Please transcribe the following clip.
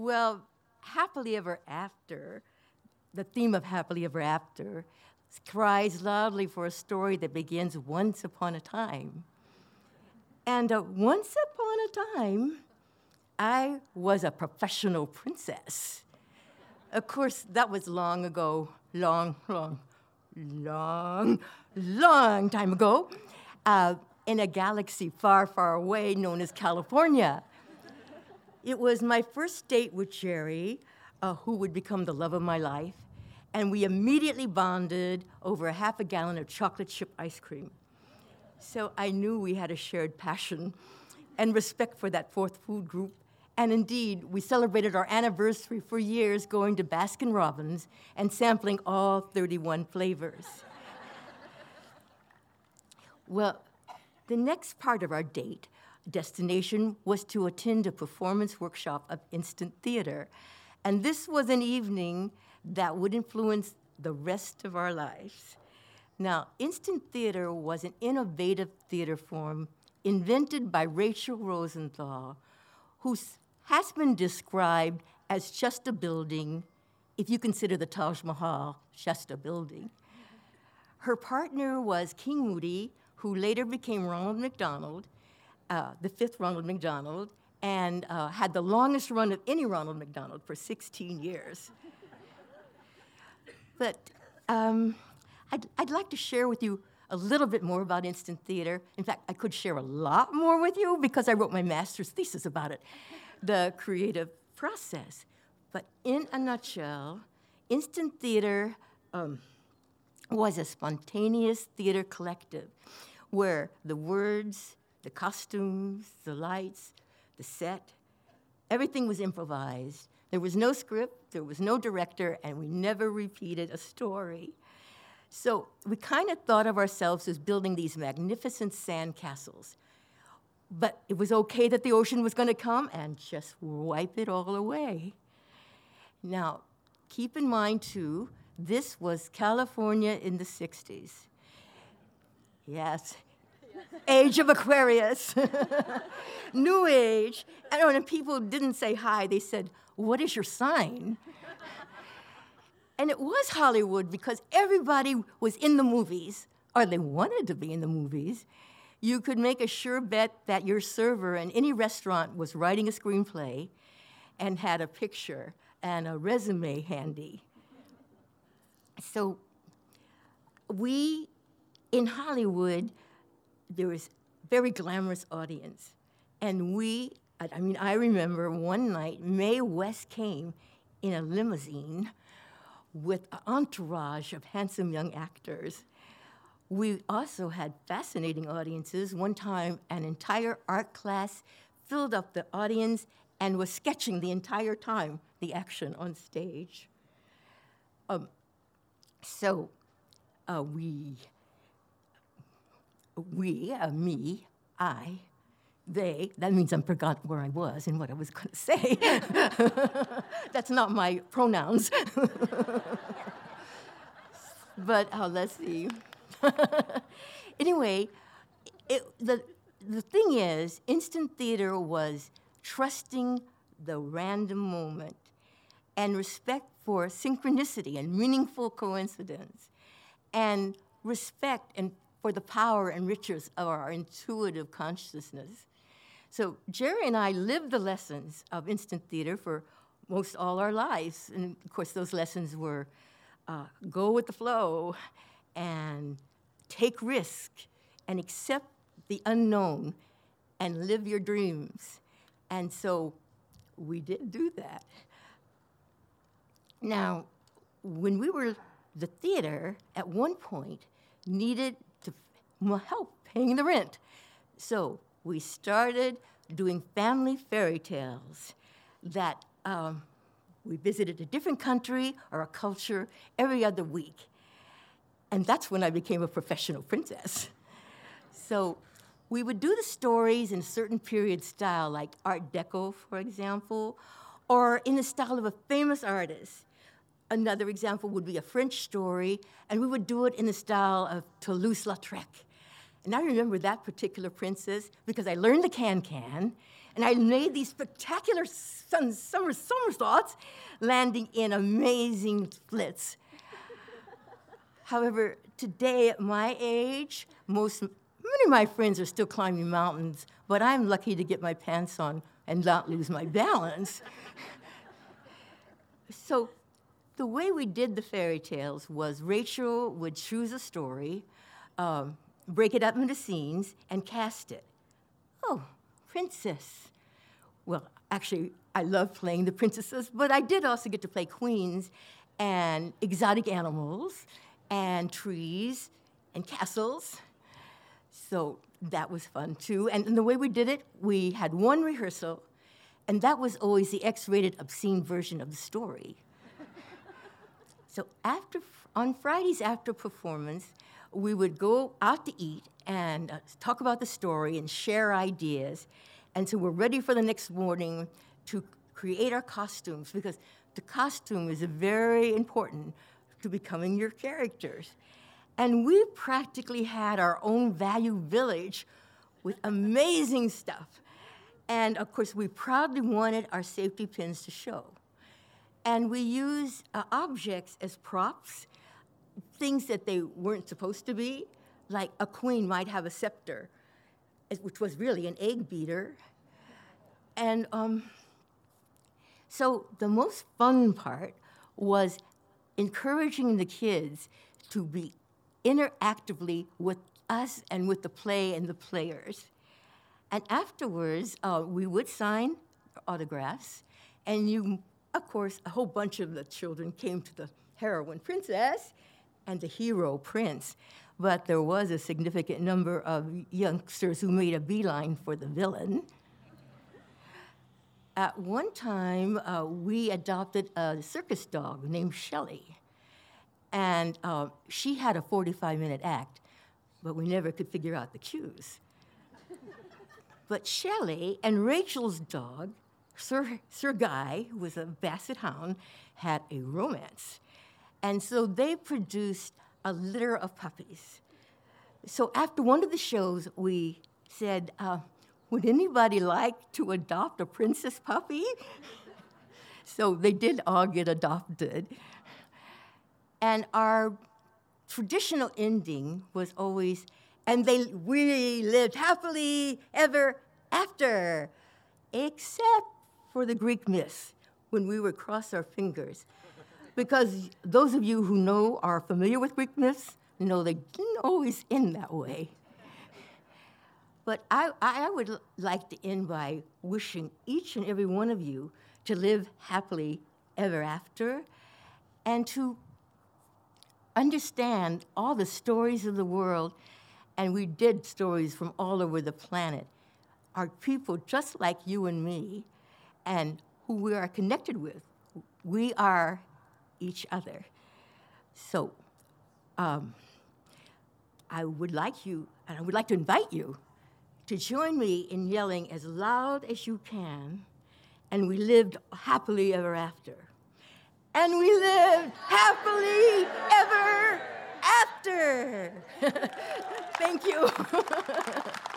Well, happily ever after, the theme of happily ever after, cries loudly for a story that begins once upon a time. And uh, once upon a time, I was a professional princess. Of course, that was long ago, long, long, long, long time ago, uh, in a galaxy far, far away known as California. It was my first date with Jerry, uh, who would become the love of my life, and we immediately bonded over a half a gallon of chocolate chip ice cream. So I knew we had a shared passion and respect for that fourth food group. And indeed, we celebrated our anniversary for years going to Baskin Robbins and sampling all 31 flavors. well, the next part of our date destination was to attend a performance workshop of instant theater. And this was an evening that would influence the rest of our lives. Now, instant theater was an innovative theater form invented by Rachel Rosenthal, who has been described as just a building, if you consider the Taj Mahal just a building. Her partner was King Moody, who later became Ronald McDonald, uh, the fifth Ronald McDonald, and uh, had the longest run of any Ronald McDonald for 16 years. but um, I'd, I'd like to share with you a little bit more about instant theater. In fact, I could share a lot more with you because I wrote my master's thesis about it, the creative process. But in a nutshell, instant theater um, was a spontaneous theater collective where the words, the costumes, the lights, the set, everything was improvised. There was no script, there was no director, and we never repeated a story. So we kind of thought of ourselves as building these magnificent sand castles. But it was okay that the ocean was going to come and just wipe it all away. Now, keep in mind, too, this was California in the 60s. Yes, age of Aquarius, new age. And when people didn't say hi, they said, What is your sign? and it was Hollywood because everybody was in the movies, or they wanted to be in the movies. You could make a sure bet that your server in any restaurant was writing a screenplay and had a picture and a resume handy. So, we in Hollywood, there was very glamorous audience. And we, I mean, I remember one night Mae West came in a limousine with an entourage of handsome young actors. We also had fascinating audiences. One time, an entire art class filled up the audience and was sketching the entire time the action on stage. Um, so uh, we we, uh, me, I, they, that means I'm forgotten where I was and what I was going to say. That's not my pronouns. but uh, let's see. anyway, it, the, the thing is, instant theater was trusting the random moment and respect for synchronicity and meaningful coincidence and respect and for the power and riches of our intuitive consciousness. So Jerry and I lived the lessons of instant theater for most all our lives. And of course, those lessons were uh, go with the flow and take risk and accept the unknown and live your dreams. And so we did do that. Now, when we were the theater, at one point, needed to help paying the rent. So we started doing family fairy tales that um, we visited a different country or a culture every other week. And that's when I became a professional princess. So we would do the stories in a certain period style, like Art Deco, for example, or in the style of a famous artist. Another example would be a French story, and we would do it in the style of Toulouse Lautrec. And I remember that particular princess because I learned the can can, and I made these spectacular sun, summer somersaults, landing in amazing splits. However, today at my age, most many of my friends are still climbing mountains, but I'm lucky to get my pants on and not lose my balance. so the way we did the fairy tales was Rachel would choose a story, um, break it up into scenes, and cast it. Oh, princess. Well, actually, I love playing the princesses, but I did also get to play queens and exotic animals and trees and castles. So that was fun too. And, and the way we did it, we had one rehearsal, and that was always the X rated, obscene version of the story. So after, on Fridays after performance, we would go out to eat and uh, talk about the story and share ideas. And so we're ready for the next morning to create our costumes because the costume is very important to becoming your characters. And we practically had our own value village with amazing stuff. And of course, we proudly wanted our safety pins to show. And we use uh, objects as props, things that they weren't supposed to be, like a queen might have a scepter, which was really an egg beater. And um, so the most fun part was encouraging the kids to be interactively with us and with the play and the players. And afterwards, uh, we would sign autographs, and you of course, a whole bunch of the children came to the heroine princess and the hero prince, but there was a significant number of youngsters who made a beeline for the villain. At one time, uh, we adopted a circus dog named Shelley, and uh, she had a 45 minute act, but we never could figure out the cues. but Shelley and Rachel's dog Sir, Sir Guy, who was a basset hound, had a romance. And so they produced a litter of puppies. So after one of the shows, we said, uh, Would anybody like to adopt a princess puppy? so they did all get adopted. And our traditional ending was always, and they we lived happily ever after, except for the Greek myths when we would cross our fingers. Because those of you who know are familiar with Greek myths know they didn't always end that way. But I, I would like to end by wishing each and every one of you to live happily ever after and to understand all the stories of the world. And we did stories from all over the planet. Are people just like you and me and who we are connected with. We are each other. So um, I would like you, and I would like to invite you to join me in yelling as loud as you can, and we lived happily ever after. And we lived happily ever after. Thank you.